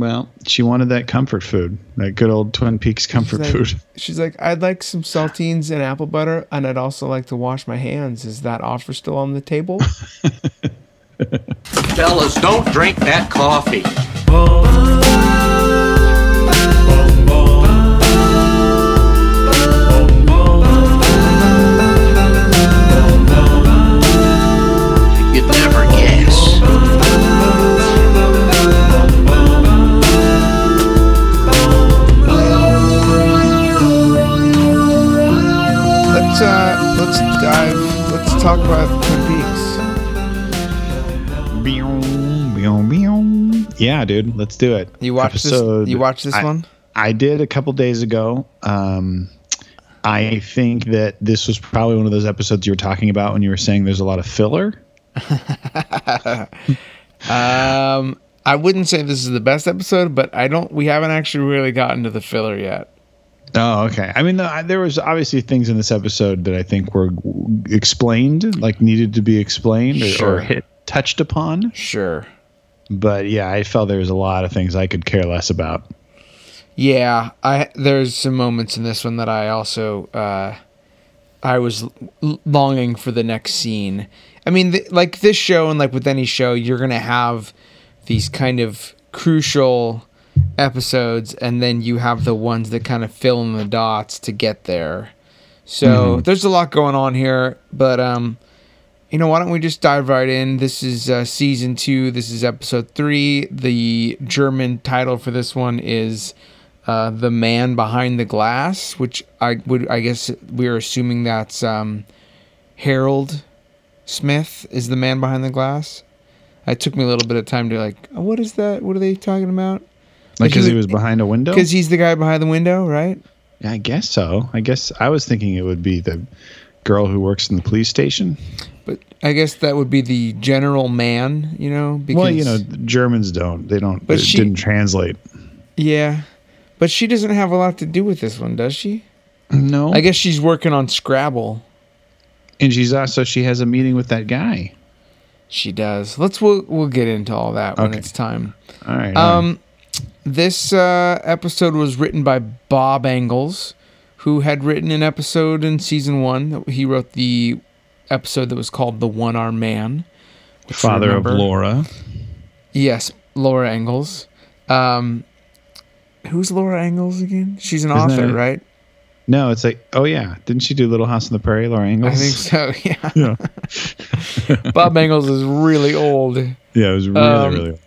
Well, she wanted that comfort food, that good old Twin Peaks comfort like- food. She's like, I'd like some saltines and apple butter, and I'd also like to wash my hands. Is that offer still on the table? Fellas, don't drink that coffee. You'd let's dive. Let's talk about Twin Peaks. Yeah, dude, let's do it. You watched Episode- this? You watched this I- one? I did a couple days ago. Um, I think that this was probably one of those episodes you were talking about when you were saying there's a lot of filler. Um, I wouldn't say this is the best episode, but I don't. We haven't actually really gotten to the filler yet. Oh, okay. I mean, there was obviously things in this episode that I think were explained, like needed to be explained or, Sure. or hit touched upon. Sure. But yeah, I felt there was a lot of things I could care less about. Yeah, I there's some moments in this one that I also uh, I was l- longing for the next scene. I mean, th- like this show and like with any show, you're gonna have these kind of crucial episodes, and then you have the ones that kind of fill in the dots to get there. So there's a lot going on here, but um, you know, why don't we just dive right in? This is uh, season two. This is episode three. The German title for this one is uh, "The Man Behind the Glass," which I would, I guess, we're assuming that's um, Harold Smith is the man behind the glass. It took me a little bit of time to like, oh, what is that? What are they talking about? Like, because he he was behind a window? Because he's the guy behind the window, right? I guess so. I guess I was thinking it would be the girl who works in the police station. But I guess that would be the general man, you know? Because, well, you know, Germans don't. They don't. But it she- didn't translate. Yeah. But she doesn't have a lot to do with this one, does she? No. I guess she's working on Scrabble. and she's also she has a meeting with that guy. She does. Let's we'll we'll get into all that when Okay. it's time. All right. all right. Um, This uh, episode was written by Bob Engels, who had written an episode in season one. He wrote the episode that was called "The One Arm Man." father of. Laura. Yes, Laura Engels. Um, who's Laura Engels again? She's an Isn't author, right? No, it's like oh yeah, didn't she do Little House on the Prairie, Laura Ingalls? I think so. Yeah. Yeah. Bob Engels is really old. Yeah, it was really Um, really.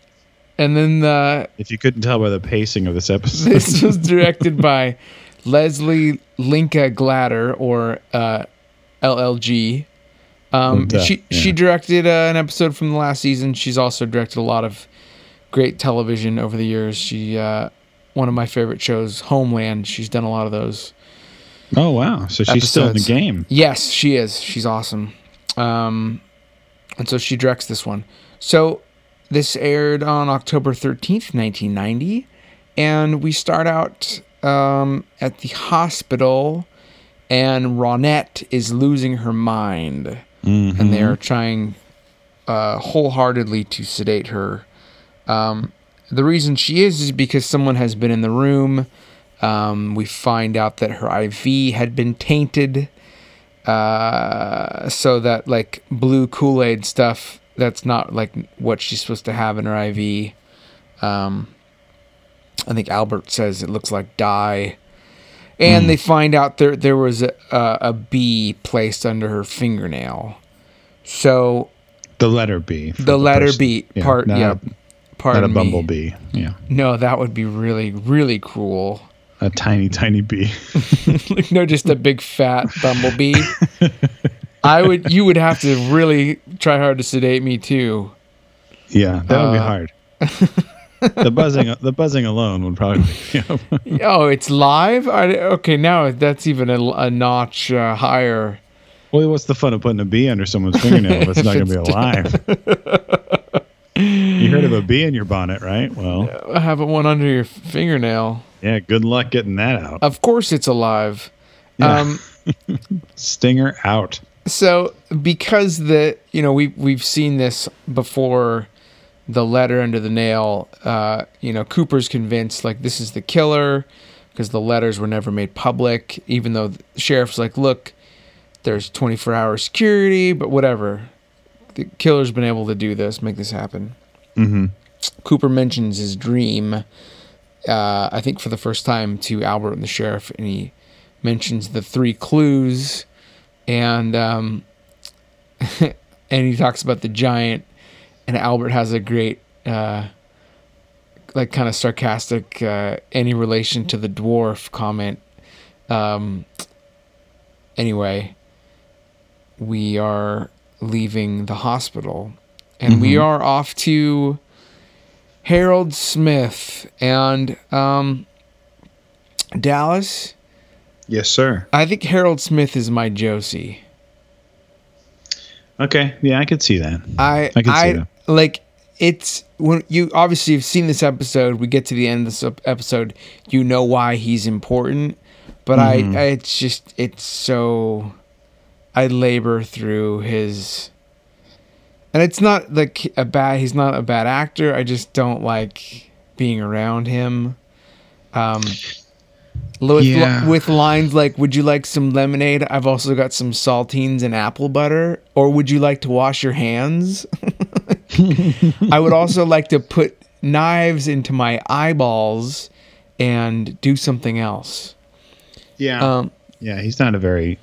And then uh, If you couldn't tell by the pacing of this episode, this was directed by Lesli Linka Glatter or uh, LLG. Um, Linda, she yeah. she directed uh, an episode from the last season. She's also directed a lot of great television over the years. She uh, one of my favorite shows, Homeland. She's done a lot of those. oh wow, so she's still in the game. Yes, she is. She's awesome. Um, and so she directs this one. So this aired on October 13th, 1990. And we start out um, at the hospital, and Ronette is losing her mind. And they are trying uh, wholeheartedly to sedate her. Um, the reason she is is because someone has been in the room. Um, we find out that her IV had been tainted, uh, so that like blue Kool Aid stuff that's not like what she's supposed to have in her IV. Um, I think Albert says it looks like dye, and they find out there there was a, a, a bee placed under her fingernail. So The letter B. the letter person. B part, not yeah, pardon not a me. bumblebee. Yeah, No, that would be really, really cruel. a tiny tiny bee. no, just a big fat bumblebee. I would, you would have to really try hard to sedate me too. yeah, that would be Uh, hard. the buzzing, the buzzing alone would probably. Be, Oh, it's live. I, okay, now that's even a, a notch uh, higher. well, what's the fun of putting a bee under someone's fingernail if it's not going to be alive? you heard of a bee in your bonnet, right? Well, Having one under your fingernail. yeah. Good luck getting that out. Of course, it's alive. Yeah. Um, Stinger out. So because the you know we we've seen this before the letter under the nail. Uh, you know, Cooper's convinced like this is the killer because the letters were never made public, even though the sheriff's like, look, there's 24 hour security, but whatever. The killer's been able to do this, make this happen. Mm-hmm. Cooper mentions his dream, uh, I think for the first time to Albert and the sheriff, and he mentions the three clues, and um, and he talks about the giant, and Albert has a great, uh, like kind of sarcastic, uh, any relation to the dwarf comment. Um, anyway, we are leaving the hospital, and we are off to Harold Smith and um, Dallas. Yes, sir. I think Harold Smith is my Josie. Okay. Yeah, I could see that. I I I that. like it's when you obviously have seen this episode. We get to the end of this episode, you know why he's important, but Mm-hmm. I it's just it's so I labor through his and it's not like a bad he's not a bad actor. I just don't like being around him. Um with, Yeah. with lines like would you like some lemonade i've also got some saltines and apple butter or would you like to wash your hands i would also like to put knives into my eyeballs and do something else Yeah. um, yeah, he's not a very.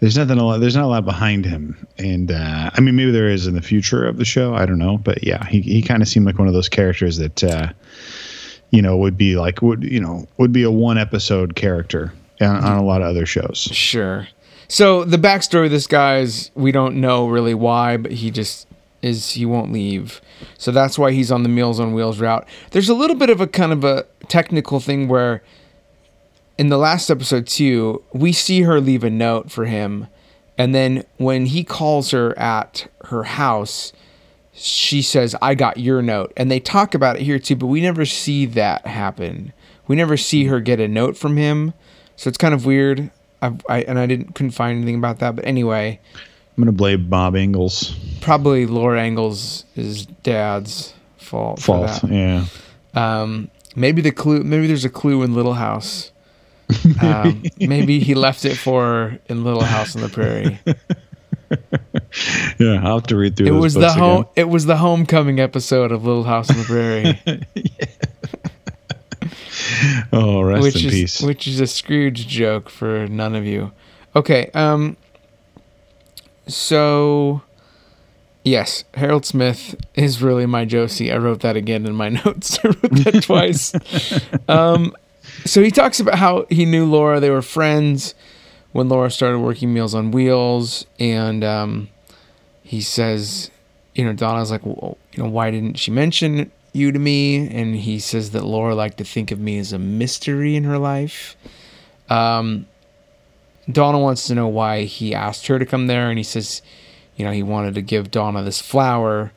There's nothing a lot. There's not a lot behind him, and uh, I mean, maybe there is in the future of the show. I don't know, but yeah, he he kind of seemed like one of those characters that, uh, you know, would be like would you know would be a one episode character on, on a lot of other shows. Sure. So the backstory of this guy is we don't know really why, but he just is he won't leave. So that's why he's on the Meals on Wheels route. There's a little bit of a kind of a technical thing where in the last episode too, we see her leave a note for him, and then when he calls her at her house, she says, "I got your note," and they talk about it here too, but we never see that happen. We never see her get a note from him, so it's kind of weird. I, I and I didn't couldn't find anything about that, but anyway, I'm gonna blame Bob Ingalls' probably Laura Ingalls' is dad's fault. for fault. that. Yeah. Um, maybe the clue. Maybe there's a clue in Little House. Um, maybe he left it for her in Little House on the Prairie. Yeah, I'll have to read through. It was the home. again. It was the homecoming episode of Little House on the Prairie, Oh, rest which in is peace. which is a Scrooge joke for none of you. Okay. Um. So, yes, Harold Smith is really my Josie. I wrote that again in my notes. I wrote that twice. um. So he talks about how he knew Laura. They were friends when Laura started working Meals on Wheels, and um, he says, you know, Donna's like, well, you know, why didn't she mention you to me? And he says that Laura liked to think of me as a mystery in her life. Um, Donna wants to know why he asked her to come there, and he says, you know, he wanted to give Donna this flower.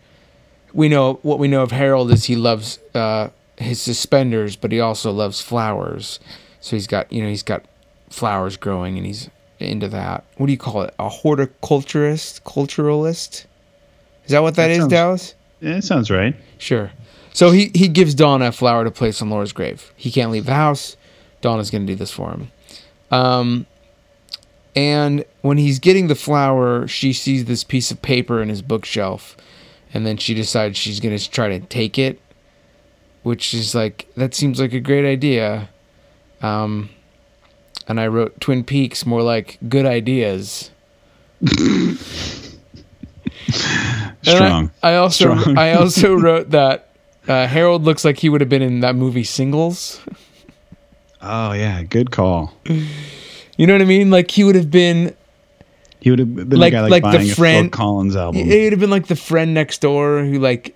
We know what we know of Harold is he loves uh, his suspenders, but he also loves flowers. So he's got, you know, he's got flowers growing, and he's into that. What do you call it? A horticulturist, culturalist? Is that what that That is, sounds- Dallas? Yeah, it sounds right. Sure. So he, he gives Donna a flower to place on Laura's grave. He can't leave the house. Donna's going to do this for him. Um, and when he's getting the flower, she sees this piece of paper in his bookshelf. And then she decides she's going to try to take it, which is like, that seems like a great idea. Um, and I wrote Twin Peaks more like good ideas. And I- Strong. I, also Strong. I also wrote that uh, Harold looks like he would have been in that movie Singles. Oh yeah, good call. You know what I mean? Like he would have been. He would have been Like- the guy like, like the friend- Collins album. It would have been like the friend next door who like,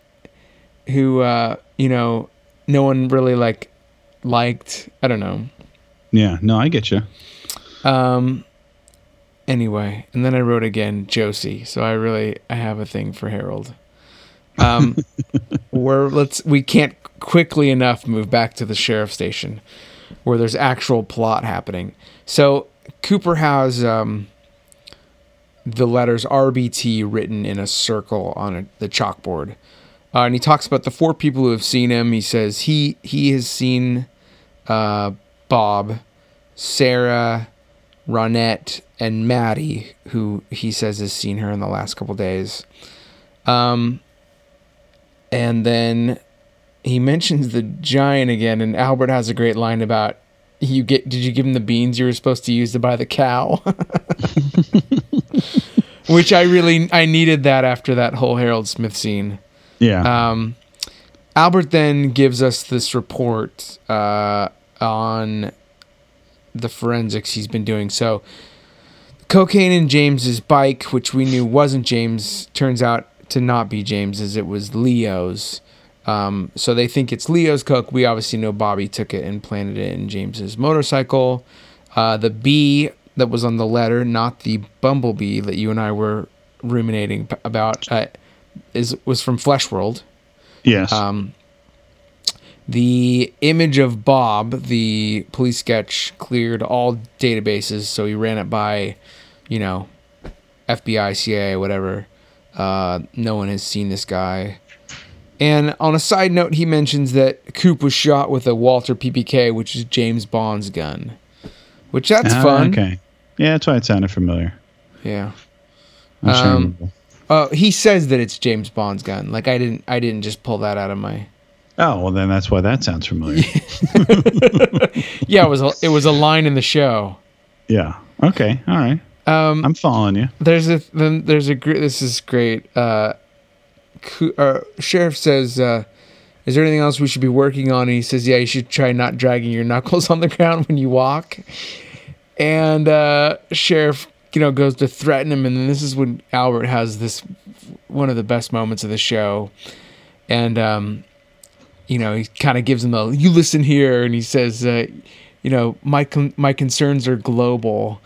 who uh, you know, no one really like liked. I don't know. Yeah, no, I get you. Um. Anyway, and then I wrote again Josie. So I really I have a thing for Harold. Um, where let's we can't quickly enough move back to the sheriff station, where there's actual plot happening. So Cooper has um, the letters RBT written in a circle on a, the chalkboard. Uh, and he talks about the four people who have seen him. He says he he has seen uh, Bob, Sarah, Ronette, and Maddy, who he says has seen her in the last couple days. Um, and then he mentions the giant again, and Albert has a great line about you get. Did you give him the beans you were supposed to use to buy the cow? Which I really I needed that after that whole Harold Smith scene. Yeah. Um, Albert then gives us this report uh, on the forensics he's been doing. So, cocaine in James's bike, which we knew wasn't James, turns out to not be James's. It was Leo's. Um, so they think it's Leo's coke. We obviously know Bobby took it and planted it in James's motorcycle. Uh, the bee that was on the letter, not the bumblebee that you and I were ruminating about, uh, is was from Flesh World. yes. Um, the image of Bob, the police sketch, cleared all databases, so he ran it by, you know, FBI, CIA, whatever. Uh, no one has seen this guy. And on a side note, he mentions that Coop was shot with a Walther PPK, which is James Bond's gun, which that's Ah, fun. Okay. Yeah, that's why it sounded familiar. Yeah. Um. Uh, he says that it's James Bond's gun. Like I didn't, I didn't just pull that out of my. Oh well, then that's why that sounds familiar. Yeah, it was a, it was a line in the show. yeah. Okay. All right. Um, I'm following you. There's a then there's a this is great. Uh, uh, sheriff says, uh, "Is there anything else we should be working on?" And he says, "Yeah, you should try not dragging your knuckles on the ground when you walk." And uh, sheriff, you know, goes to threaten him, and then this is when Albert has this one of the best moments of the show, and um, you know, he kind of gives him the "you listen here," and he says, uh, "You know, my con- my concerns are global."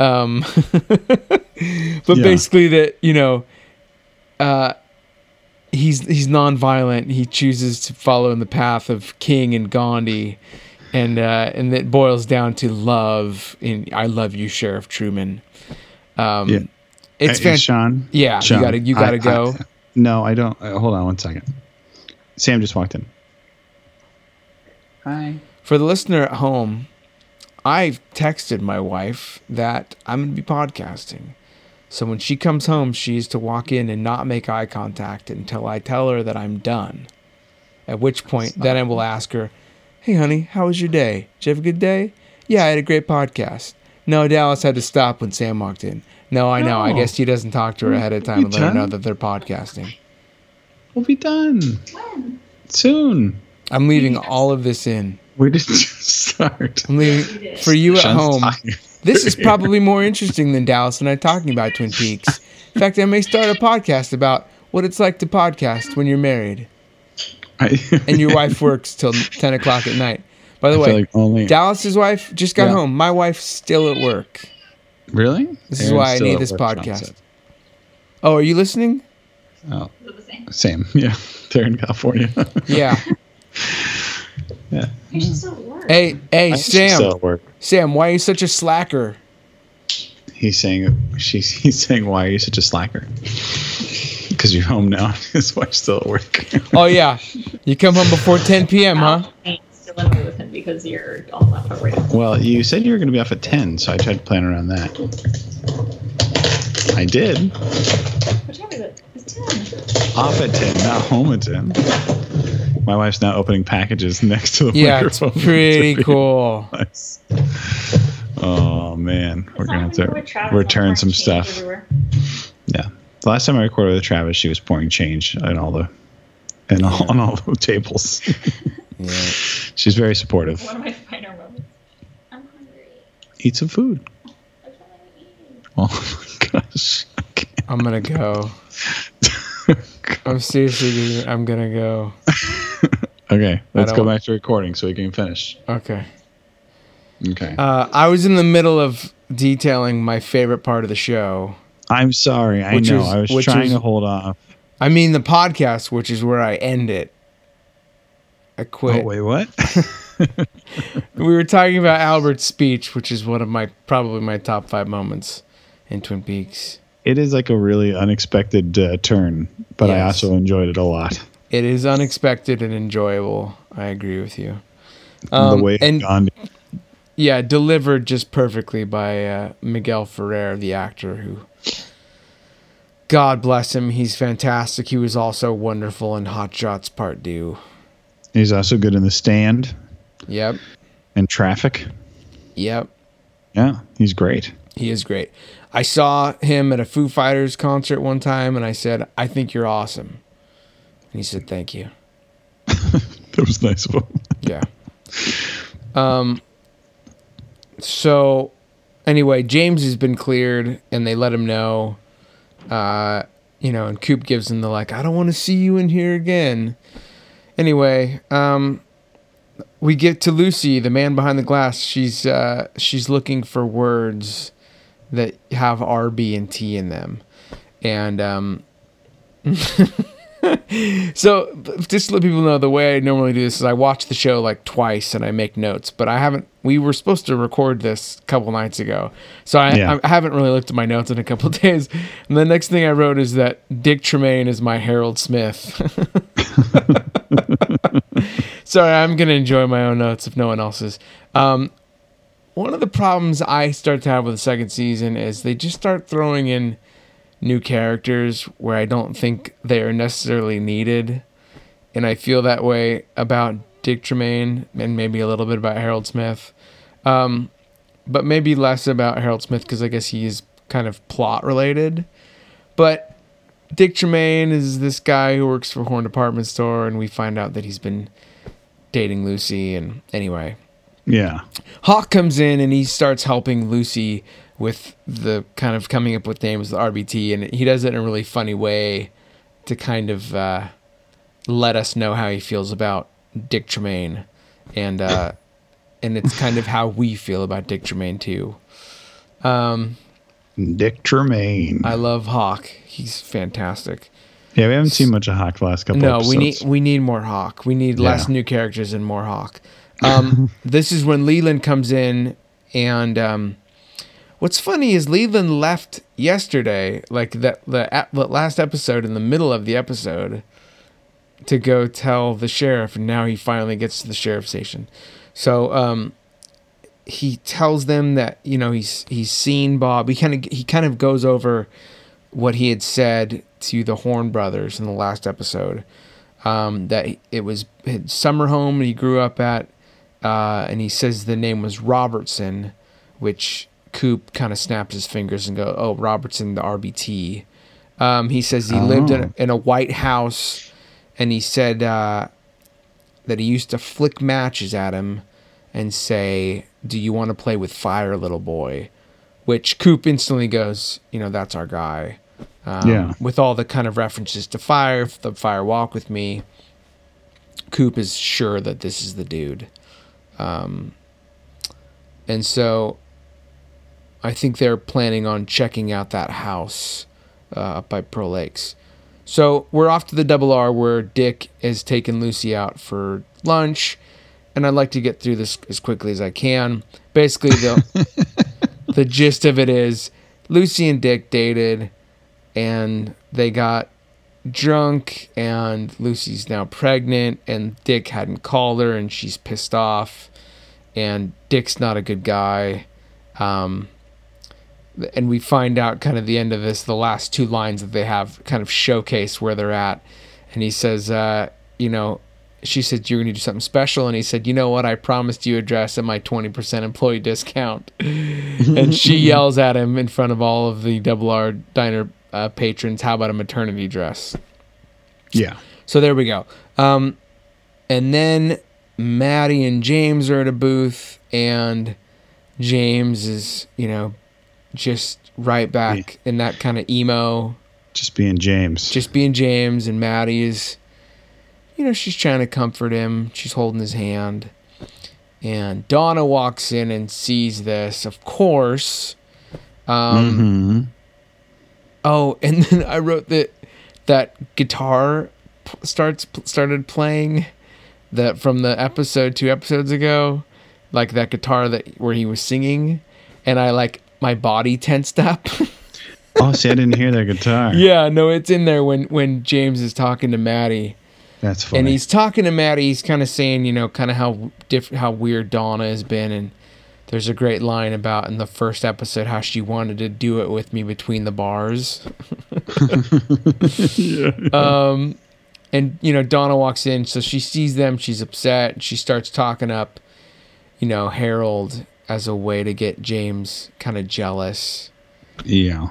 Um, but Yeah. basically that you know uh he's he's non-violent he chooses to follow in the path of king and gandhi and uh and it boils down to love in i love you sheriff truman um Yeah. it's Hey, fan- Sean. yeah Sean, you gotta you gotta I- go No, I don't. Uh, hold on one second. Sam just walked in. Hi. for the listener at home i've texted my wife that i'm gonna be podcasting. So when she comes home she's to walk in and not make eye contact until i tell her that i'm done. At which point then i will ask her hey honey how was your day? Did you have a good day? Yeah i had a great podcast. No dallas had to stop when sam walked in. No i know. I guess he doesn't talk to her ahead of time You and let her know that they're podcasting. We'll be done. When? soon. I'm leaving all of this in We didn't just start. i'm leaving for you at Sean's home. This is probably more interesting than Dallas and I talking about Twin Peaks. In fact, I may start a podcast about what it's like to podcast when you're married I, and your wife works till 10 o'clock at night. By the I way, like only. Dallas's wife just got Yeah. home. My wife's still at work. really? This is why I need this podcast. said. Oh, are you listening? Oh, Is it the same? same. Yeah. They're in California. Yeah. Yeah. You should still work. Hey, hey, I think she's still Sam. Sam, why are you such a slacker? He's saying she's he's saying why are you such a slacker? Because you're home now. His wife's still at work. Oh, yeah. You come home before 10 p.m., huh? I still with him because you're all that far away. well, you said you were going to be off at ten, so I tried to plan around that. I did. What time is it? It's 10. Off at ten, not home at ten. My wife's now opening packages next to the Yeah, it's microphone. pretty cool. Nice. Oh man, we're It's gonna have when you're with to Travis, return some stuff. everywhere. Yeah. The last time I recorded with Travis, she was pouring change in all the and all, on all the tables. Yeah. She's very supportive. One of my finer moments. I'm hungry. Eat some food. What shall I eat? Oh my gosh. I'm gonna go. I'm seriously, I'm gonna go. Okay, let's go back to recording so we can finish. Okay. Okay. Uh, I was in the middle of detailing my favorite part of the show. I'm sorry. I know. is- I was trying is- to hold off. I mean, the podcast, which is where I end it. I quit. Oh wait, what? We were talking about Albert's speech, which is one of my probably my top five moments in Twin Peaks. It is like a really unexpected uh, turn, but I also enjoyed it a lot. It is unexpected and enjoyable. I agree with you. the Um, way and Gandhi. yeah, delivered just perfectly by uh, Miguel Ferrer, the actor who. God bless him. He's fantastic. He was also wonderful in Hot Shots Part Two. He's also good in the stand Yep. and traffic. Yep. Yeah, he's great. He is great. I saw him at a Foo Fighters concert one time and I said, I think you're awesome. And he said, Thank you. That was nice of him. Yeah. Um so anyway, James has been cleared and they let him know. Uh, you know, and Coop gives him the like, I don't want to see you in here again. Anyway, um we get to Lucy, the man behind the glass. She's uh she's looking for words that have R, B, and T in them. And um so just to let people know the way I normally do this is I watch the show like twice and I make notes, but I haven't. We were supposed to record this a couple nights ago, so I, Yeah. I haven't really looked at my notes in a couple days. And the next thing I wrote is that Dick Tremaine is my Harold Smith. Sorry, I'm gonna enjoy my own notes if no one else is. Um, one of the problems I start to have with the second season is they just start throwing in new characters where I don't think they are necessarily needed. And I feel that way about Dick Tremaine and maybe a little bit about Harold Smith. Um, but maybe less about Harold Smith because I guess he's kind of plot related. But Dick Tremaine is this guy who works for Horne Department Store, and we find out that he's been dating Lucy. And anyway, Yeah. Hawk comes in and he starts helping Lucy with the kind of coming up with names, the RBT, and he does it in a really funny way to kind of uh, let us know how he feels about Dick Tremaine, and uh, and it's kind of how we feel about Dick Tremaine too. Um, Dick Tremaine. I love Hawk; he's fantastic. yeah, we haven't seen much of Hawk the last couple No, episodes. we need we need more Hawk. We need less new characters and more Hawk. Um, this is when Leland comes in, and um, what's funny is Leland left yesterday, like the the, the last episode, in the middle of the episode, to go tell the sheriff, and now he finally gets to the sheriff station. So um, he tells them that you know he's he's seen Bob. He kind of he kind of goes over what he had said to the Horne brothers in the last episode. Um, that it was his summer home he grew up at, uh, and he says the name was Robertson, which Coop kind of snaps his fingers and go, "Oh, Robertson, the RBT." Um, he says he lived in a, in a white house, and he said uh, that he used to flick matches at him and say, "Do you want to play with fire, little boy?" Which Coop instantly goes, "You know, that's our guy." Um, Yeah. With all the kind of references to fire, the fire walk with me. Coop is sure that this is the dude. Um, and so I think they're planning on checking out that house uh, up by Pearl Lakes. So we're off to the double R where Dick has taken Lucy out for lunch. And I'd like to get through this as quickly as I can. Basically, the, the gist of it is Lucy and Dick dated and they got drunk and Lucy's now pregnant and Dick hadn't called her and she's pissed off and Dick's not a good guy. Um and we find out kind of the end of this the last two lines that they have kind of showcase where they're at. And he says uh you know she said you're going to do something special. And he said you know what? I promised you a dress at my 20% employee discount. And she yells at him in front of all of the double r diner uh, patrons how about a maternity dress Yeah. so there we go. Um, and then Maddy and James are at a booth, and James is, you know, just right back in that kind of emo, Just being James. just being James, and Maddy is, you know, she's trying to comfort him. She's holding his hand. And Donna walks in and sees this, of course. Um, hmm Oh, and then I wrote that that guitar p- starts started playing that from the episode two episodes ago, like that guitar that where he was singing, and I like my body tensed up. Oh, see, I didn't hear that guitar. yeah, no, it's in there when when James is talking to Maddy. That's funny. and he's talking to Maddy. He's kind of saying, you know, kind of how different, how weird Donna has been, and there's a great line about in the first episode how she wanted to do it with me between the bars. Um, and you know, Donna walks in, so she sees them. She's upset. She starts talking up, you know, Harold as a way to get James kind of jealous. yeah.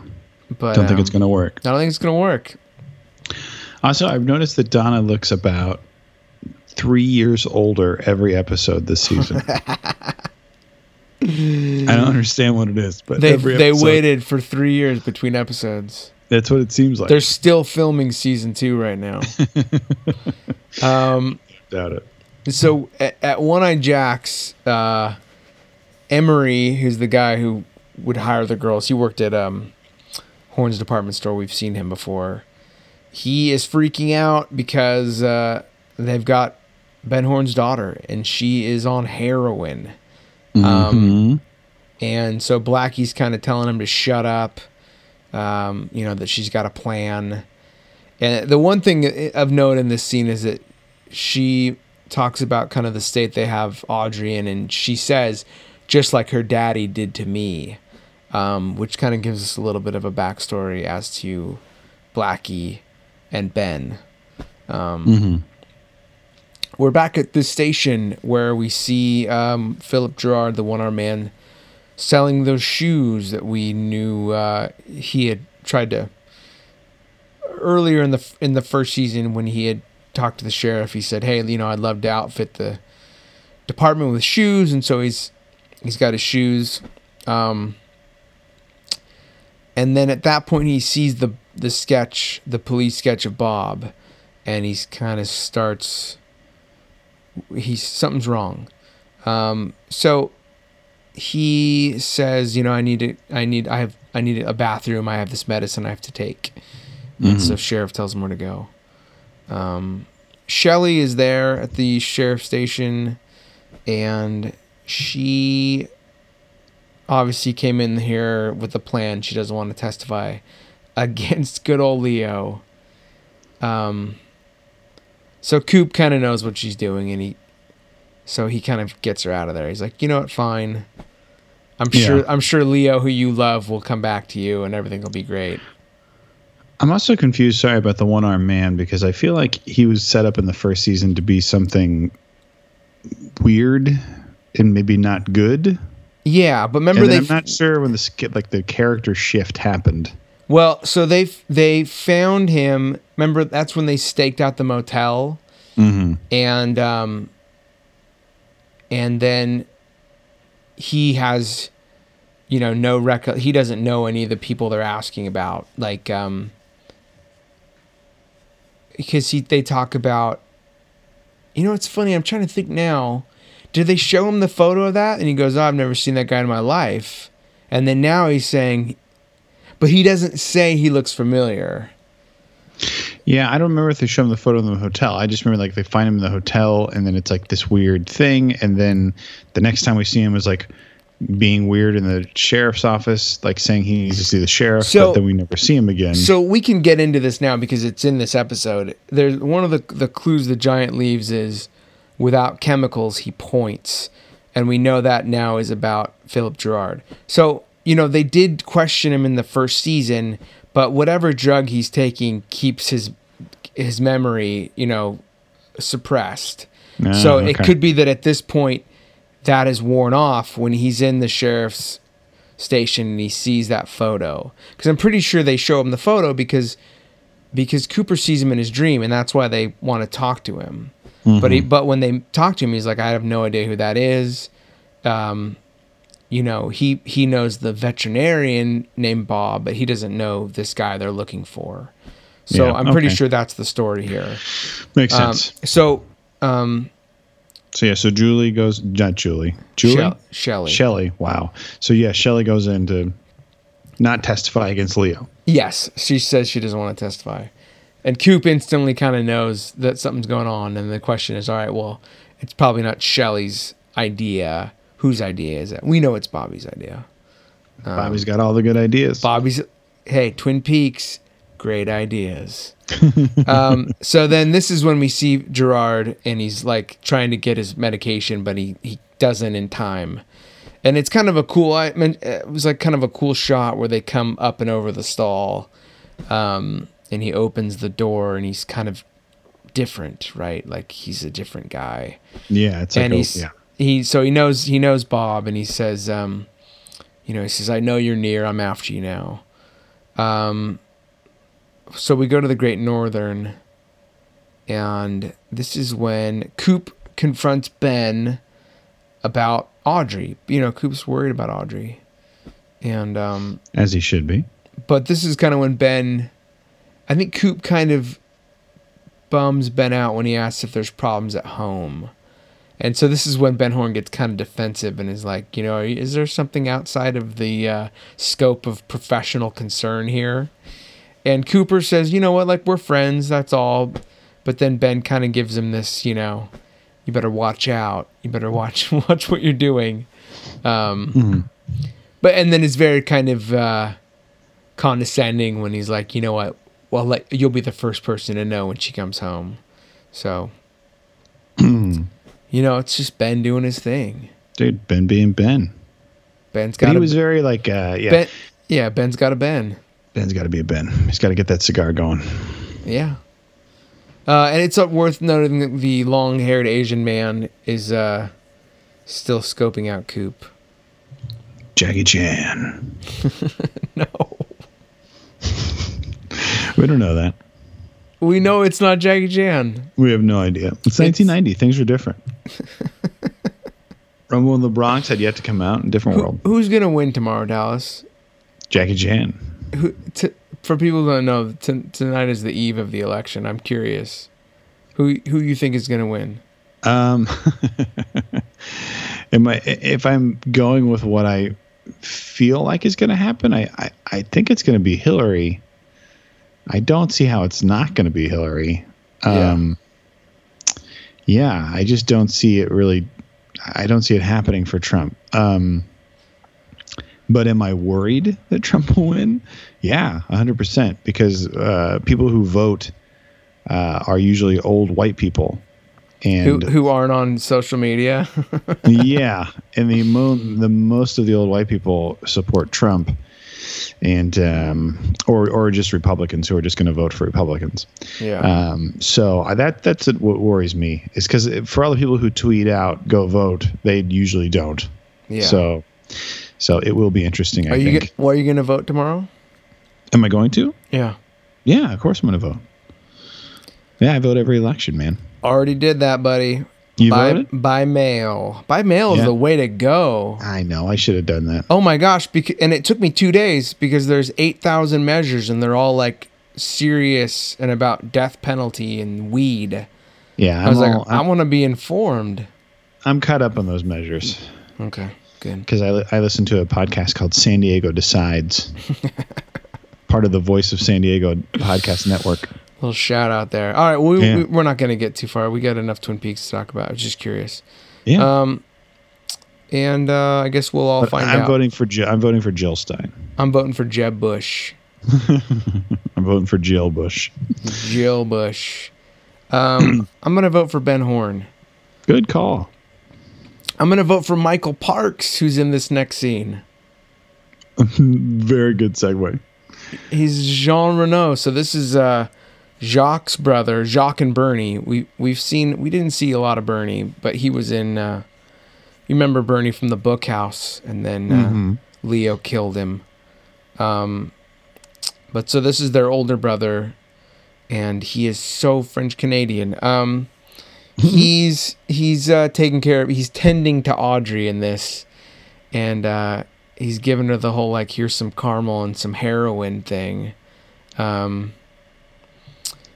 But Don't think it's um, gonna work. I don't think it's gonna work. Also, I've noticed that Donna looks about three years older every episode this season. I don't understand what it is, but They they episode, waited for three years between episodes. That's what it seems like. They're still filming season two right now. um, Doubt it. so at, at One Eye Jacks, uh, Emory, who's the guy who would hire the girls, he worked at um, Horne's department store. We've seen him before. He is freaking out because uh, they've got Ben Horne's daughter, and she is on heroin. Um, and so Blackie's kind of telling him to shut up. Um, you know that she's got a plan. And the one thing of note in this scene is that she talks about kind of the state they have Audrey in, and she says, just like her daddy did to me, um, which kind of gives us a little bit of a backstory as to Blackie and Ben. Um, We're back at the station where we see um, Philip Gerard, the one armed man, selling those shoes that we knew uh, he had tried to earlier in the in the first season when he had talked to the sheriff. He said, "Hey, you know, I'd love to outfit the department with shoes," and so he's he's got his shoes. Um, and then at that point, he sees the the sketch, the police sketch of Bob, and he's kind of starts. He's something's wrong. Um, so he says, you know, I need to, I need, I have, I need a bathroom. I have this medicine I have to take. And so sheriff tells him where to go. Um, Shelly is there at the sheriff station, and she obviously came in here with a plan. She doesn't want to testify against good old Leo. Um, so Coop kind of knows what she's doing, and he, so he kind of gets her out of there. He's like, you know what, fine. I'm Yeah. sure. I'm sure Leo, who you love, will come back to you, and everything will be great. I'm also confused. Sorry about the one armed man because I feel like he was set up in the first season to be something weird and maybe not good. Yeah, but remember they I'm not sure when the like the character shift happened. Well, so they they found him. Remember that's when they staked out the motel, Mm-hmm. and um, and then he has, you know, no record. He doesn't know any of the people they're asking about, like um, because he they talk about. You know, it's funny. I'm trying to think now. Did they show him the photo of that? And he goes, oh, "I've never seen that guy in my life." And then now he's saying, but he doesn't say he looks familiar. Yeah, I don't remember if they show him the photo in the hotel. I just remember like they find him in the hotel, and then it's like this weird thing, and then the next time we see him is like being weird in the sheriff's office, like saying he needs to see the sheriff, So- but then we never see him again. So we can get into this now because it's in this episode. There's one of the the clues the giant leaves is without chemicals he points, and we know that now is about Philip Gerard. So you know they did question him in the first season, but whatever drug he's taking keeps his his memory, you know, suppressed. Ah, so it could be that at this point that is worn off when he's in the sheriff's station and he sees that photo. Because i'm pretty sure they show him the photo because because cooper sees him in his dream and that's why they want to talk to him. But he but when they talk to him he's like i have no idea who that is. Um you know he he knows the veterinarian named bob but he doesn't know this guy they're looking for so Yeah, i'm pretty sure that's the story here Makes um, sense. so um so yeah, so Julie goes, not Julie, Julie, Shelly. Shelley. Wow. So yeah, Shelly goes in to not testify against Leo. Yes, she says she doesn't want to testify. And Coop instantly kind of knows that something's going on. And the question is, all right, well, it's probably not Shelly's idea. Whose idea is it? We know it's Bobby's idea. Bobby's got all the good ideas. Bobby's, hey, Twin Peaks, great ideas. um, so then this is when we see Gerard and he's like trying to get his medication, but he, he doesn't in time. And it's kind of a cool, I mean, it was like kind of a cool shot where they come up and over the stall. Um, and he opens the door and he's kind of different, right? Like he's a different guy Yeah, it's like and a- he's yeah. He so he knows he knows Bob and he says um you know he says I know you're near I'm after you now um so we go to the Great Northern and this is when Coop confronts Ben about Audrey you know Coop's worried about Audrey and um as he should be. but this is kind of when Ben, I think Coop kind of bums Ben out when he asks if there's problems at home. And so this is when Ben Horne gets kind of defensive and is like, you know, is there something outside of the uh, scope of professional concern here? And Cooper says, you know what, like we're friends, that's all. But then Ben kind of gives him this, you know, you better watch out. You better watch watch what you're doing. Um, But and then it's very kind of uh, condescending when he's like, you know what? Well, like you'll be the first person to know when she comes home. So, you know, it's just Ben doing his thing. Dude, Ben being Ben. Ben's got he a was very like uh yeah. Ben. Yeah, Ben's got a Ben. Ben's got to be a Ben. He's got to get that cigar going. Yeah. Uh, and it's uh, worth noting that the long-haired Asian man is uh, still scoping out Coop. Jackie Chan. No, We don't know that. We know it's not Jackie Chan. We have no idea. It's 1990. Things are different. Rumble in the Bronx had yet to come out in a different Who, world. who's gonna win tomorrow, Dallas? Jackie Chan. who, t- for people who don't know, t- tonight is the eve of the election. I'm curious, who who you think is going to win? Um, am I, if I'm going with what I feel like is going to happen, I, I, I think it's going to be Hillary. I don't see how it's not going to be Hillary. Yeah. Um, yeah, I just don't see it really. I don't see it happening for Trump. Um, but am I worried that Trump will win? Yeah, 100%. Because uh, people who vote uh, are usually old white people. Who And who aren't on social media? yeah, and the mo- the most of the old white people support Trump, and um, or or just Republicans who are just going to vote for Republicans. yeah, Um, so I, that that's what worries me is because for all the people who tweet out "Go vote," they usually don't. yeah. So so it will be interesting. I are you? think. Get, well, are you going to vote tomorrow? Am I going to? Yeah, Yeah, of course I'm going to vote. Yeah, I vote every election, man. already did that, buddy. You by voted? by mail. By mail is the way to go. I know. I should have done that. Oh my gosh! Because and it took me two days because there's eight thousand measures and they're all like serious and about death penalty and weed. Yeah, I was I'm like, all- I I'm, want to be informed. I'm caught up on those measures. Okay, good. because I, li- I listen to a podcast called San Diego Decides, part of the Voice of San Diego podcast network. Little shout out there. All right, we, Yeah. we we're not gonna get too far. We got enough Twin Peaks to talk about. I was just curious. Yeah, Um, and uh, I guess we'll all but find I'm out. voting for Jill, I'm voting for Jill Stein. I'm voting for Jeb Bush, I'm voting for Jill Bush. Jill Bush. Um, I'm gonna vote for Ben Horne. Good call. I'm gonna vote for Michael Parks, who's in this next scene. Very good segue. He's Jean Renault. So this is uh, Jacques' brother, Jacques and Bernie. We we've seen we didn't see a lot of Bernie, but he was in. Uh, you remember Bernie from the Book House, and then uh, Leo killed him. Um, but so this is their older brother, and he is so French Canadian. Um, he's he's uh, taking care of. He's tending to Audrey in this, and uh, he's giving her the whole like here's some caramel and some heroin thing. Um,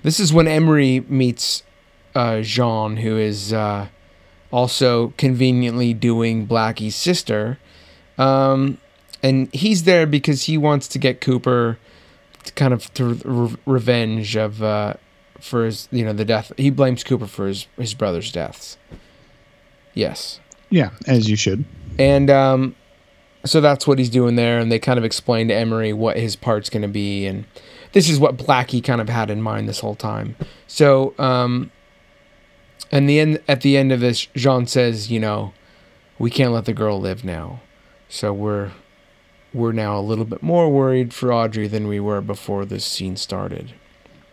this is when Emory meets uh, Jean, who is uh, also conveniently doing Blackie's sister. Um, and he's there because he wants to get Cooper to kind of to re- revenge of uh, for his you know the death. He blames Cooper for his his brother's deaths. Yes, Yeah, as you should. and um, so that's what he's doing there. And they kind of explain to Emory what his part's going to be, and this is what Blackie kind of had in mind this whole time. So, um, and the end at the end of this, Jean says, you know, we can't let the girl live now. So we're we're now a little bit more worried for Audrey than we were before this scene started.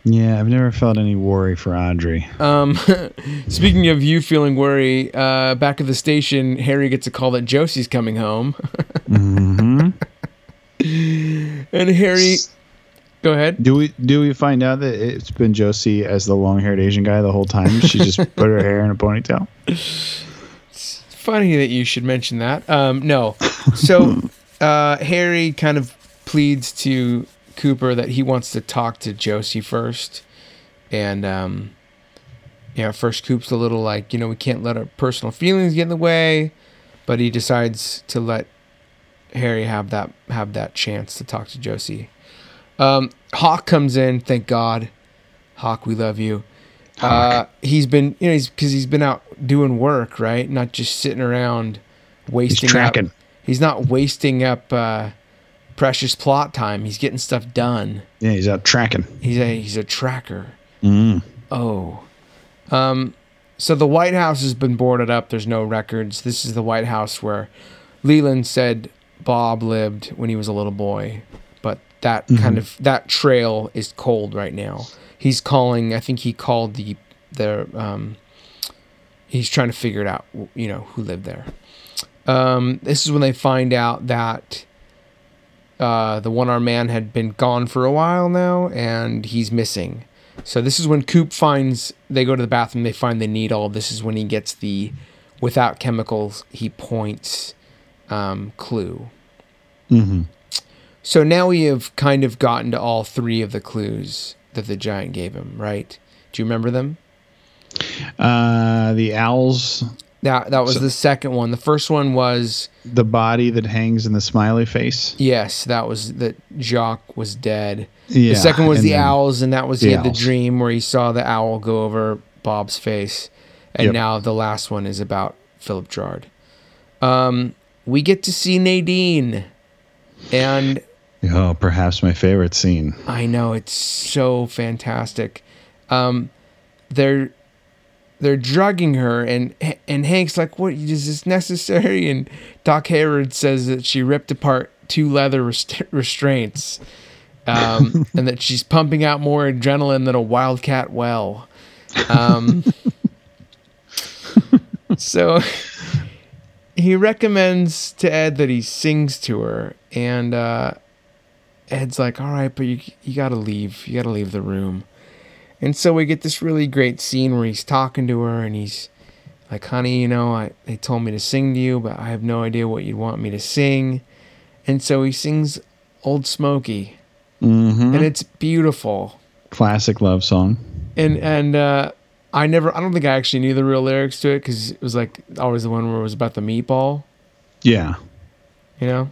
Yeah, I've never felt any worry for Audrey. Um, speaking of you feeling worry, uh, back at the station, Harry gets a call that Josie's coming home, hmm and Harry, go ahead. Do we do we find out that it's been Josie as the long haired Asian guy the whole time? She just put her hair in a ponytail. It's funny that you should mention that. Um, no, so uh, Harry kind of pleads to Cooper that he wants to talk to Josie first, and um, yeah, first Coop's a little like you know we can't let our personal feelings get in the way, but he decides to let Harry have that have that chance to talk to Josie. Um, Hawk comes in, thank God. Hawk, we love you. Uh, he's been, you know, he's because he's been out doing work, right? Not just sitting around wasting. He's tracking. Up, he's not wasting up uh, precious plot time. He's getting stuff done. Yeah, he's out tracking. He's a he's a tracker. Mm. Oh. Um, so the White House has been boarded up. There's no records. This is the White House where Leland said Bob lived when he was a little boy. That kind of that trail is cold right now. He's calling. I think he called the the. Um, he's trying to figure it out. You know who lived there. Um, this is when they find out that uh, the one armed man had been gone for a while now, and he's missing. So this is when Coop finds they go to the bathroom. They find the needle. This is when he gets the without chemicals. He points um, clue. hmm So now we have kind of gotten to all three of the clues that the giant gave him. Right? Do you remember them? Uh, the owls, That that was So- the second one. The first one was the body that hangs in the smiley face. yes, that was that Jacques was dead. Yeah. the second was the then- owls, and that was the he had the dream where he saw the owl go over Bob's face, and Yep. now the last one is about Philip Gerard. Um, we get to see Nadine, and Oh, perhaps my favorite scene. I know it's so fantastic. Um, they're they're drugging her, and and Hank's like, "What is this necessary?" And Doc Hayward says that she ripped apart two leather rest- restraints, um, and that she's pumping out more adrenaline than a wildcat well. Um, so he recommends to Ed that he sings to her, and uh, Ed's like, "All right, but you you gotta leave. You gotta leave the room." And so we get this really great scene where he's talking to her, and he's like, "Honey, you know, I they told me to sing to you, but I have no idea what you'd want me to sing." And so he sings "Old Smoky," hmm and it's beautiful. Classic love song. And and uh, I never, I don't think I actually knew the real lyrics to it because it was like always the one where it was about the meatball, Yeah. you know,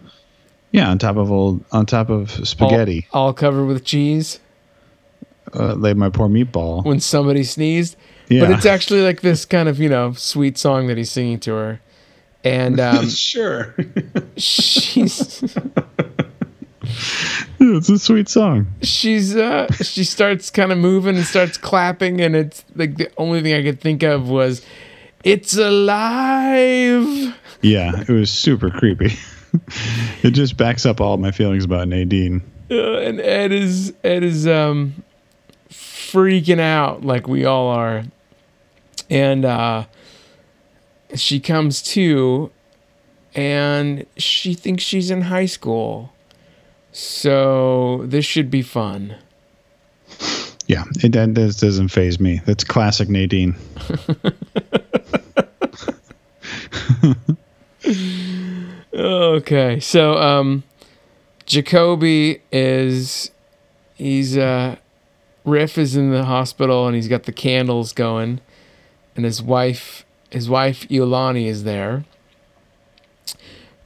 Yeah, on top of old, on top of spaghetti, all, all covered with cheese. uh, laid my poor meatball. when somebody sneezed. Yeah. But it's actually like this kind of, you know, sweet song that he's singing to her. And um, sure, she's Yeah, it's a sweet song. she's uh she starts kind of moving and starts clapping and it's like the only thing I could think of was it's alive. Yeah, it was super creepy. it just backs up all my feelings about Nadine. Uh, and Ed is Ed is um freaking out like we all are. And uh she comes to and she thinks she's in high school. So this should be fun. Yeah, it that, that doesn't phase me. That's classic Nadine. Okay. So um Jacoby is he's uh Riff is in the hospital and he's got the candles going and his wife his wife Iolani is there.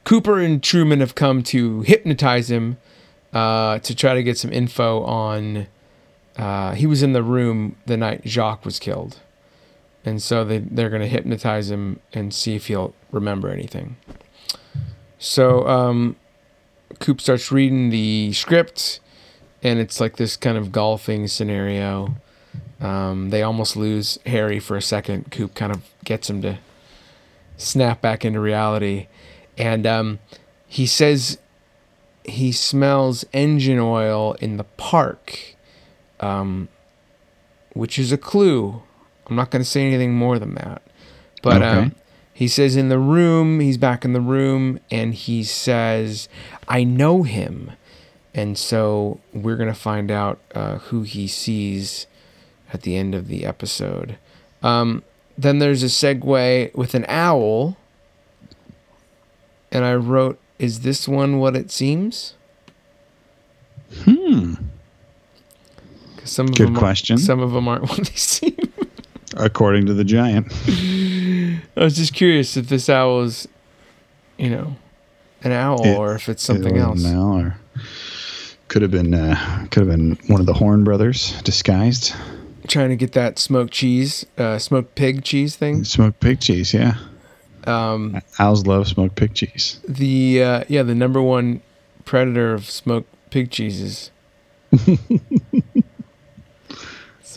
Cooper and Truman have come to hypnotize him uh, to try to get some info on. Uh, he was in the room the night Jacques was killed, and so they they're going to hypnotize him and see if he'll remember anything. So um, Coop starts reading the script, and it's like this kind of golfing scenario. Um, they almost lose Harry for a second. Coop kind of gets him to snap back into reality, and um, he says he smells engine oil in the park, um, which is a clue. I'm not going to say anything more than that, but Okay. He says in the room, he's back in the room, and he says, "I know him." And so we're going to find out uh, who he sees at the end of the episode. Um, then there's a segue with an owl. And I wrote, Is this one what it seems? Hmm. Some of Good them question. some of them aren't what they seem. According to the giant. I was just curious if this owl is, you know, an owl It- or if it's something It else. wasn't Al, or could have been uh, could have been one of the Horne brothers disguised. Trying to get that smoked cheese, uh, smoked pig cheese thing. Smoked pig cheese, yeah. Um, Owls love smoked pig cheese. the uh, yeah, the number one predator of smoked pig cheeses. it's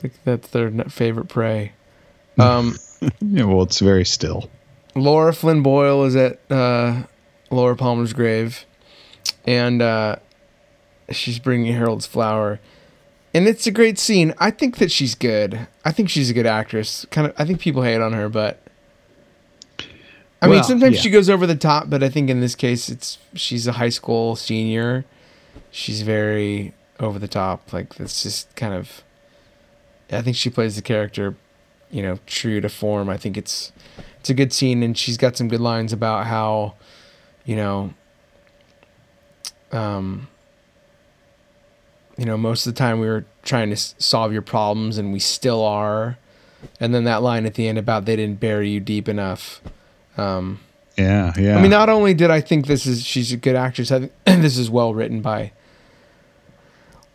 like that's their favorite prey. Um, Yeah, well, it's very still. Lara Flynn Boyle is at uh, Laura Palmer's grave, and uh, she's bringing Harold's flower, and it's a great scene. I think that she's good. I think she's a good actress. Kind of, I think people hate on her, but I mean, sometimes yeah. she goes over the top. But I think in this case, it's she's a high school senior. She's very over the top. Like that's just kind of. I think she plays the character, you know, true to form. I think it's it's a good scene, and she's got some good lines about how, you know, um, you know, most of the time we were trying to s- solve your problems, and we still are. And then that line at the end about they didn't bury you deep enough. Um, Yeah, yeah. I mean, not only did I think this is she's a good actress, I think this is well written by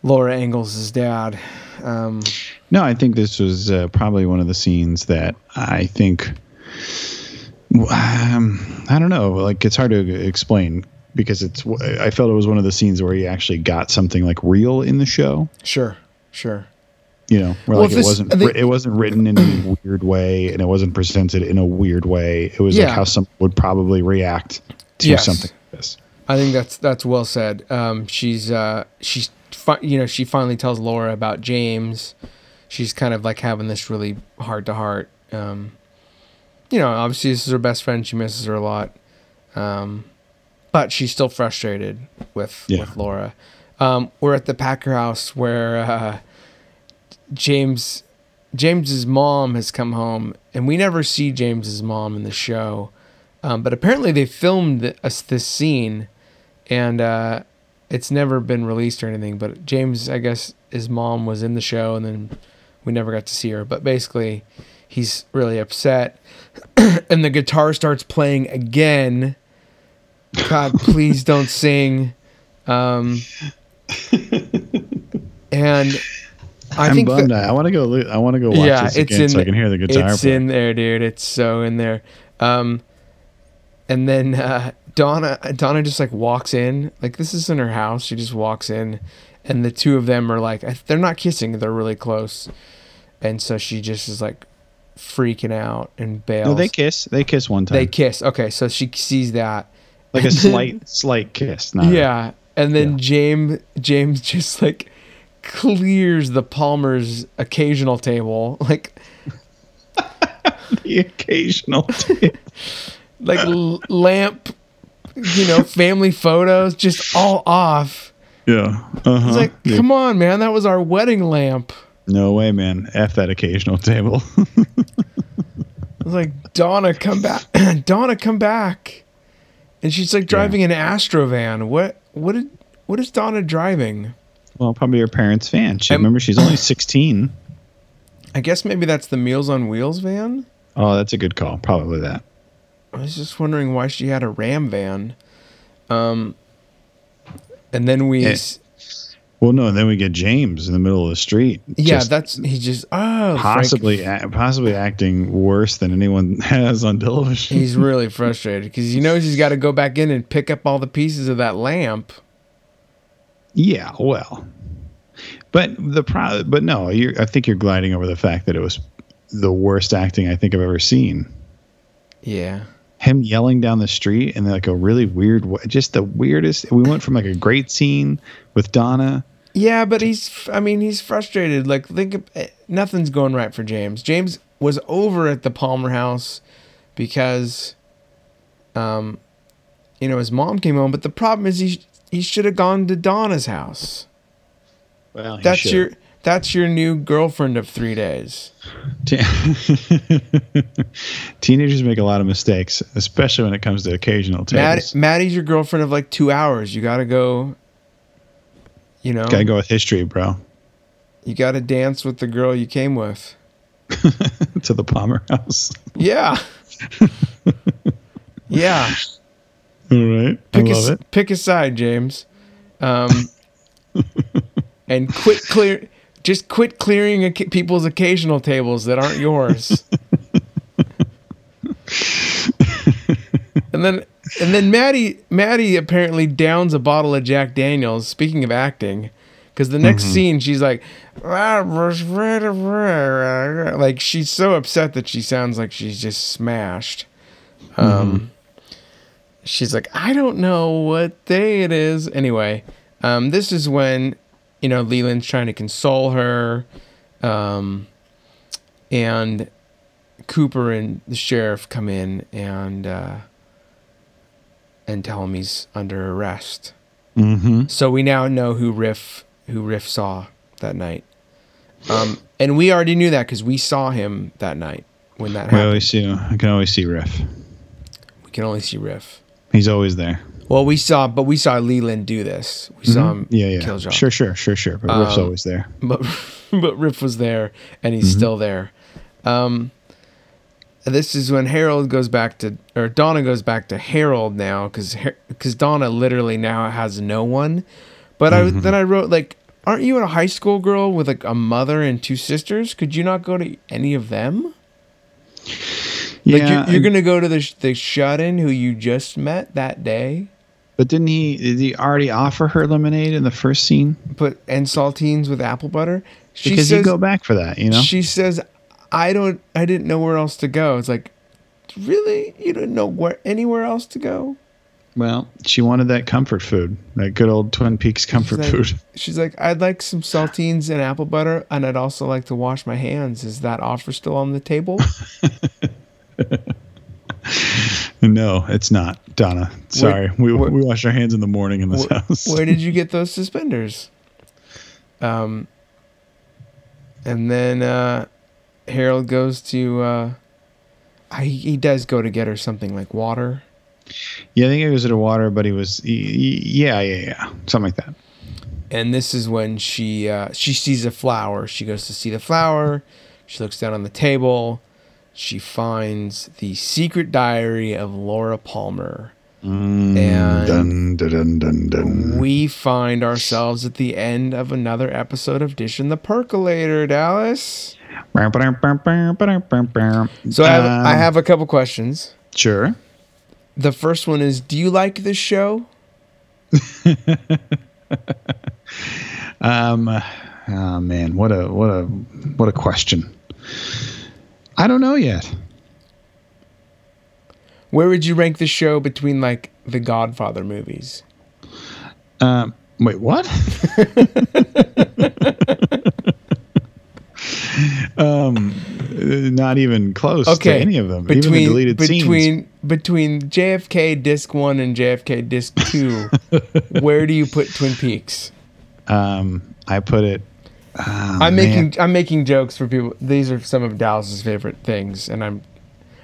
Laura Ingalls' dad. Um, No, I think this was uh, probably one of the scenes that I think. Um, I don't know. Like it's hard to explain because it's. I felt it was one of the scenes where he actually got something like real in the show. sure, sure. You know, where Well, like this- it wasn't. Think- it wasn't written in a weird way, and it wasn't presented in a weird way. It was Yeah. like how someone would probably react to Yes. something like this. I think that's that's well said. Um, she's uh, she's fi- you know she finally tells Laura about James. She's kind of like having this really heart to heart. Um, you know, obviously this is her best friend. She misses her a lot, um, but she's still frustrated with Yeah. with Laura. Um, we're at the Packer house where uh, James James's mom has come home, and we never see James's mom in the show. Um, but apparently they filmed th- us this scene, and uh, it's never been released or anything. But James, I guess his mom was in the show, and then we never got to see her. But basically, he's really upset, and the guitar starts playing again. God, please don't sing. Um, and I I'm think bummed. that, I want to go. lo- I want to go watch yeah, this it's again in so I can hear the guitar. It's play. in there, dude. It's so in there. Um, and then uh, Donna, Donna just like walks in. Like this isn't her house. She just walks in, and the two of them are like, they're not kissing. They're really close, and so she just is like freaking out and bails. No, they kiss. They kiss one time. They kiss. Okay, so she sees that. like a slight, slight kiss. Not a- Yeah, and then Yeah. James James just like clears the Palmer's occasional table, like the occasional. like l- lamp, you know, family photos, just all off. Yeah. Uh-huh. It's like, Yeah. come on, man, that was our wedding lamp. No way, man. F that occasional table. I was like, Donna, come back, Donna, come back. And she's like driving an Astrovan. What? What did? What is Donna driving? well, probably her parents' fan. She, I'm- remember, she's only 16. I guess maybe that's the Meals on Wheels van. Oh, that's a good call. Probably that. I was just wondering why she had a Ram van. Um, and then we, Eh, Well, no, and then we get James in the middle of the street. yeah, that's he just oh possibly a- possibly acting worse than anyone has on television. he's really frustrated because he knows he's got to go back in and pick up all the pieces of that lamp. yeah, well, But the pro, but no, you're, I think you're gliding over the fact that it was the worst acting I think I've ever seen. Yeah. Him yelling down the street and like a really weird just the weirdest. We went from like a great scene with Donna. Yeah, but he's. I mean, he's frustrated. Like, think of, eh, nothing's going right for James. James was over at the Palmer house because, um, you know, his mom came home. But the problem is he he should have gone to Donna's house. Well, That's your that's your new girlfriend of three days. Teenagers make a lot of mistakes, especially when it comes to occasional Matt, tables. Maddy's your girlfriend of like two hours. You gotta go. You know, Gotta go with history, bro. you gotta dance with the girl you came with. to the Palmer house. Yeah. yeah. All right, Pick I a, love s- it. pick a side, James. Um, and quit clear. Just quit clearing people's occasional tables that aren't yours. and then, and then Maddy, Maddy apparently downs a bottle of Jack Daniels. Speaking of acting, because the next scene she's like, like she's so upset that she sounds like she's just smashed. Um, she's like, I don't know what day it is. Anyway, um, this is when, you know, Leland's trying to console her. Um, and Cooper and the sheriff come in and, uh, and tell him he's under arrest. Mm-hmm. So we now know who Riff, who Riff saw that night. Um, and we already knew that because we saw him that night when that We happened. always see. I can always see Riff. we can only see Riff. He's always there. Well, we saw, but we saw Leland do this. We saw him Mm-hmm. Yeah, yeah. kill John. Sure, sure, sure, sure. But Riff's Um, always there. But but Riff was there, and he's still there. Um, this is when Harold goes back to, or Donna goes back to Harold now, because because Donna literally now has no one. But I then I wrote like, aren't you a high school girl with like a mother and two sisters? Could you not go to any of them? Yeah, Like you're, you're and- gonna go to the the shut in who you just met that day. But didn't he? Did he already offer her lemonade in the first scene? But and saltines with apple butter. She Because says, you go back for that, you know. She says, "I don't. I didn't know where else to go." It's like, really, you didn't know where anywhere else to go. well, she wanted that comfort food, that good old Twin Peaks comfort She's like, food. She's like, "I'd like some saltines and apple butter, and I'd also like to wash my hands. Is that offer still on the table?" No, it's not, Donna. Sorry, we where- we wash our hands in the morning in this Where, house. where did you get those suspenders? Um, and then uh, Harold goes to. Uh, I, he does go to get her something like water. yeah, I think it was at a water, but he was. y- y- Yeah, yeah, yeah, something like that. and this is when she uh, she sees a flower. She goes to see the flower. She looks down on the table. She finds the secret diary of Laura Palmer. And Dun dun dun dun dun. we find ourselves at the end of another episode of Fish in the Percolator, Dallas. So I have, I Um, have a couple questions. sure. The first one is Do you like this show? Um, oh man, what a what a what a question. I don't know yet. Where would you rank the show between like the Godfather movies? Um, wait, what? um, not even close Okay, to any of them. even the between scenes. between between JFK Disc One and JFK Disc Two, where do you put Twin Peaks? Um, I put it. Oh, I'm man. making I'm making jokes for people. These are some of Dallas's favorite things, and I'm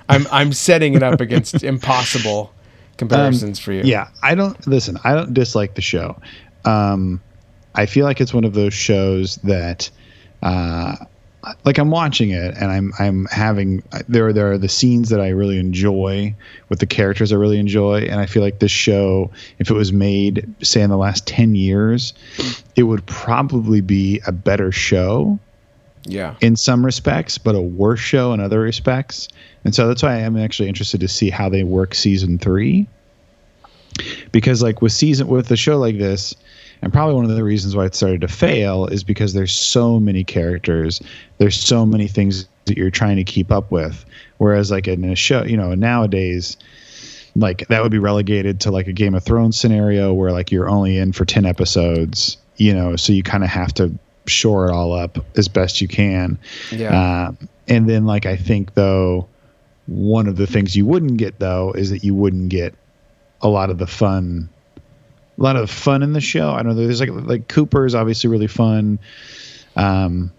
I'm I'm setting it up against impossible comparisons for you. Um, Yeah, I don't listen. I don't dislike the show. Um, I feel like it's one of those shows that, uh, like I'm watching it and I'm I'm having there there are the scenes that I really enjoy with the characters I really enjoy, and I feel like this show, if it was made say in the last ten years, it would probably be a better show yeah. in some respects, but a worse show in other respects. And so that's why I am actually interested to see how they work season three. Because like with season with a show like this, And probably one of the reasons why it started to fail is because there's so many characters, there's so many things that you're trying to keep up with. Whereas like in a show, you know, nowadays, like that would be relegated to like a Game of Thrones scenario where like you're only in for 10 episodes, you know, so you kind of have to shore it all up as best you can. Yeah. Uh, and then like I think though one of the things you wouldn't get though is that you wouldn't get a lot of the fun a lot of fun in the show. I don't know. There's like like Cooper is obviously really fun. Um,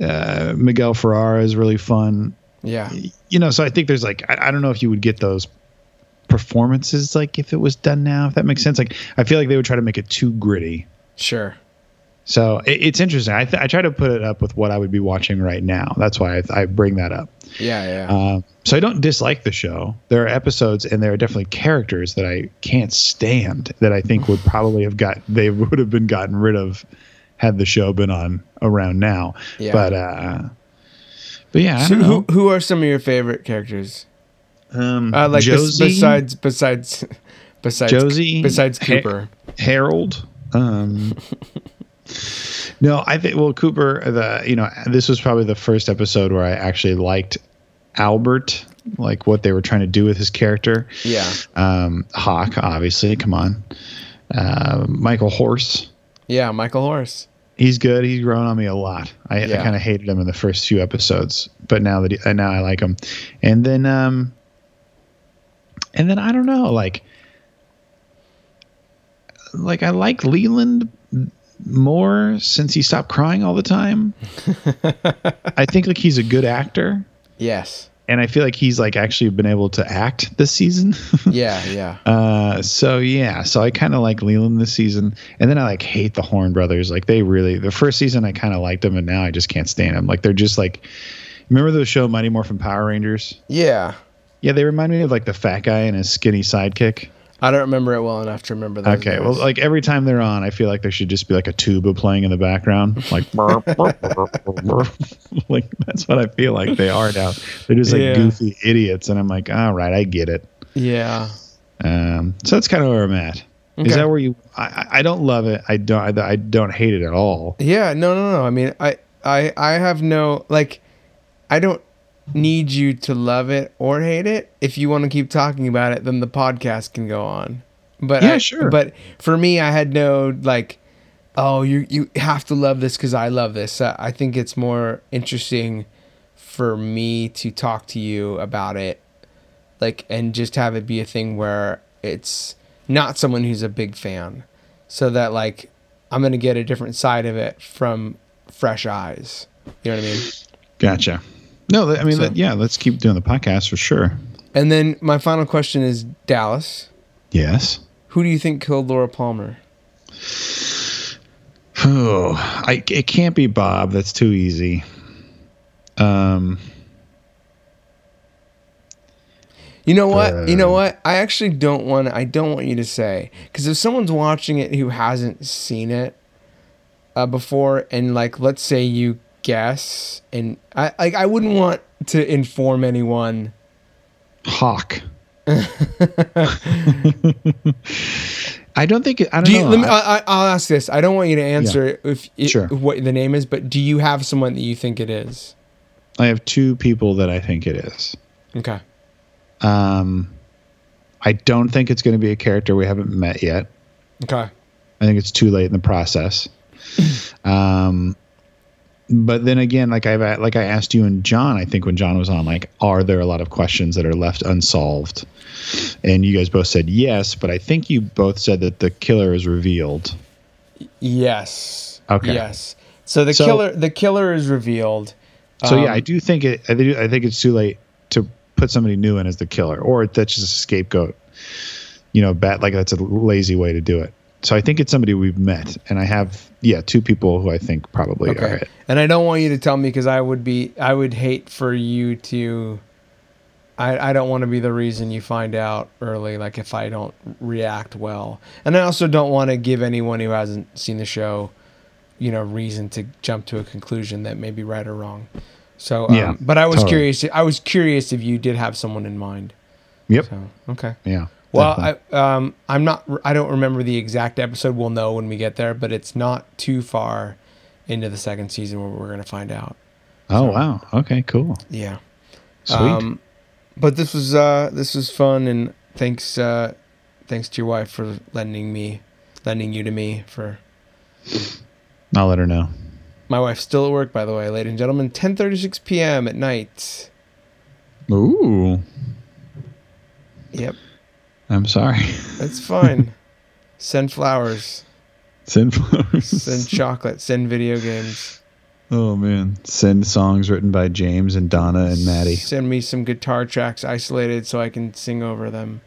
uh, Miguel Ferrer is really fun. yeah. You know, so I think there's like I, I don't know if you would get those performances like if it was done now. If that makes sense. Like I feel like they would try to make it too gritty. Sure. So it, it's interesting. I, th- I try to put it up with what I would be watching right now. That's why I, I bring that up. Yeah. Yeah. Um, so I don't dislike the show. There are episodes and there are definitely characters that I can't stand that I think would probably have got they would have been gotten rid of had the show been on around now. Yeah. But uh, but yeah, I so don't who who are some of your favorite characters? Um, Uh, like Josie, besides besides besides Josie, besides Ha- Cooper. Harold. Um, no, I think well Cooper. The you know this was probably the first episode where I actually liked Albert, like what they were trying to do with his character. Yeah. Um, Hawk, obviously. Come on. Uh, Michael Horse. Yeah. Michael Horse. He's good. He's grown on me a lot. I, Yeah. I kind of hated him in the first few episodes, but now that he, uh, now I like him. And then, um, and then I don't know, like, like I like Leland more since he stopped crying all the time. I think like he's a good actor, Yes. and I feel like he's like actually been able to act this season. Yeah. Yeah. Uh, so yeah, so I kind of like Leland this season, and then I like hate the Horne brothers. Like they really, the first season I kind of liked them, and now I just can't stand them. Like they're just like, remember the show Mighty Morphin Power Rangers? Yeah. Yeah, they remind me of like the fat guy and his skinny sidekick. I don't remember it well enough to remember that. Okay, well, like every time they're on, I feel like there should just be like a tuba playing in the background, like, like that's what I feel like they are now. They're just like Yeah. goofy idiots, and I'm like, all right, I get it. yeah. Um, so that's kind of where I'm at. Okay. Is that where you? I, I- I don't love it. I don't. I, I don't hate it at all. Yeah, no, no, no. I mean, I, I, I have no like. I don't need you to love it or hate it. If you want to keep talking about it, then the podcast can go on. But Yeah, I, sure. But for me, I had no like. Oh, you you have to love this because I love this. Uh, I think it's more interesting for me to talk to you about it, like, and just have it be a thing where it's not someone who's a big fan, so that like I'm gonna get a different side of it from fresh eyes. You know what I mean? Gotcha. No, I mean, So- that, yeah. Let's keep doing the podcast for sure. And then my final question is Dallas. Yes. Who do you think killed Laura Palmer? Oh, I it can't be Bob. That's too easy. Um. You know what? you know Uh, what? I actually don't want. I don't want you to say because if someone's watching it who hasn't seen it uh, before, and like, let's say you guess, and I like, I wouldn't want to inform anyone. Hawk. I don't think. I don't Do you? know. Let me, I- I, I- I'll ask this. I don't want you to answer if it, Sure. what the name is, but do you have someone that you think it is? I have two people that I think it is. Okay. Um, I don't think it's going to be a character we haven't met yet. Okay. I think it's too late in the process. um, but then again, like I've like I asked you and John, I think when John was on, like, are there a lot of questions that are left unsolved? And you guys both said yes, but I think you both said that the killer is revealed. Yes. Okay. Yes. So the So- killer, the killer is revealed. So Um, yeah, I do think it. I, do, I think it's too late to put somebody new in as the killer, or that's just a scapegoat. You know, bat like that's a lazy way to do it. So I think it's somebody we've met, and I have yeah two people who I think probably are it. And I don't want you to tell me because I would be, I would hate for you to. I, I don't want to be the reason you find out early, like if I don't react well. And I also don't want to give anyone who hasn't seen the show, you know, reason to jump to a conclusion that may be right or wrong. So, um, Yeah, but I was totally. curious. I was curious if you did have someone in mind. Yep. So, okay. Yeah. Well, Definitely. I um I'm not I don't remember the exact episode. We'll know when we get there, but it's not too far into the second season where we're gonna find out. oh wow. Okay. Cool. Yeah. Sweet. Um, but this was uh this was fun and thanks uh thanks to your wife for lending me lending you to me for I'll let her know. my wife's still at work by the way, ladies and gentlemen. Ten thirty six PM at night. Ooh. Yep. I'm sorry. That's fine. send flowers. Send flowers. Send chocolate. Send video games. oh man. Send songs written by James and Donna and Maddy. Send me some guitar tracks isolated so I can sing over them.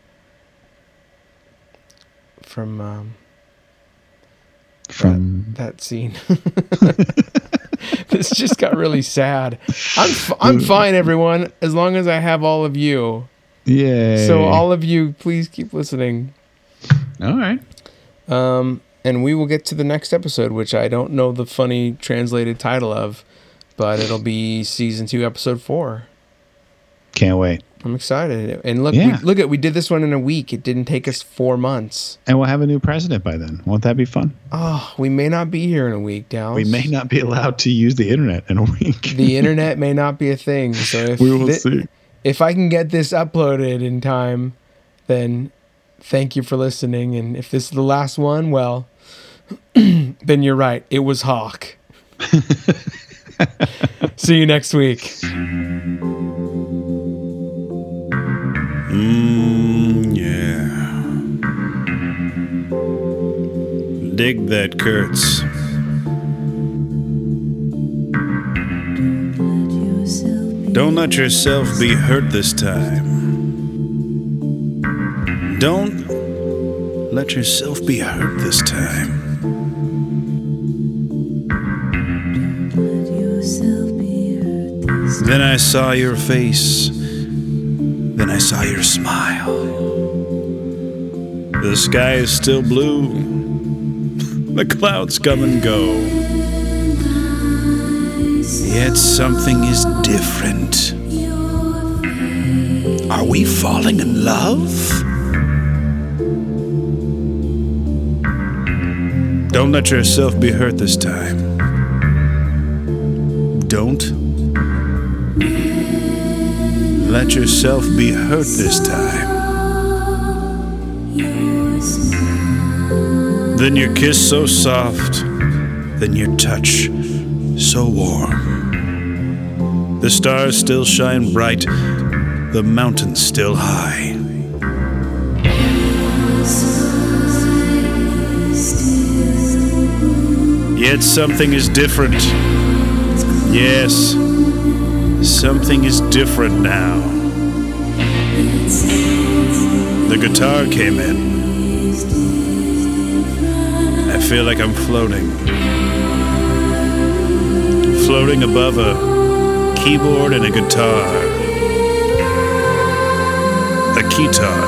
From um, From that scene. this just got really sad. I'm f- I'm fine, everyone, as long as I have all of you. Yay. So all of you, please keep listening. All right. Um, and we will get to the next episode, which I don't know the funny translated title of, but it'll be season two, episode four. Can't wait. I'm excited. And look, Yeah. we, look at we did this one in a week. It didn't take us four months. And we'll have a new president by then. Won't that be fun? Oh, we may not be here in a week, Dallas. We may not be allowed to use the internet in a week. The internet may not be a thing. So if we will thi- see. If I can get this uploaded in time, then thank you for listening. And if this is the last one, well, then you're right. It was Hawk. See you next week. Mmm, yeah. Dig that Kurtz. Don't let yourself be hurt this time. Don't let yourself be hurt this time. Then I saw your face. Then I saw your smile. The sky is still blue. The clouds come and go. Yet something is different. Are we falling in love? Don't let yourself be hurt this time. Don't let yourself be hurt this time. Then your kiss so soft, then your touch so warm. The stars still shine bright, the mountains still high. Yet something is different. Yes, something is different now. The guitar came in. I feel like I'm floating. Floating above a keyboard and a guitar. A keytar.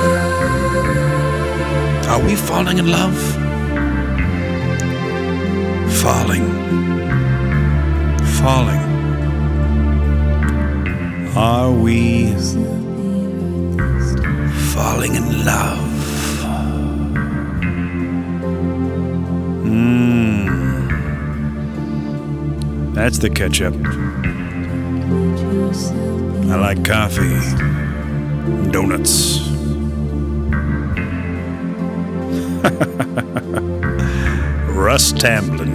Are we falling in love? Falling. Falling. Are we falling in love? That's the ketchup. I like coffee, donuts. Russ Tamblyn.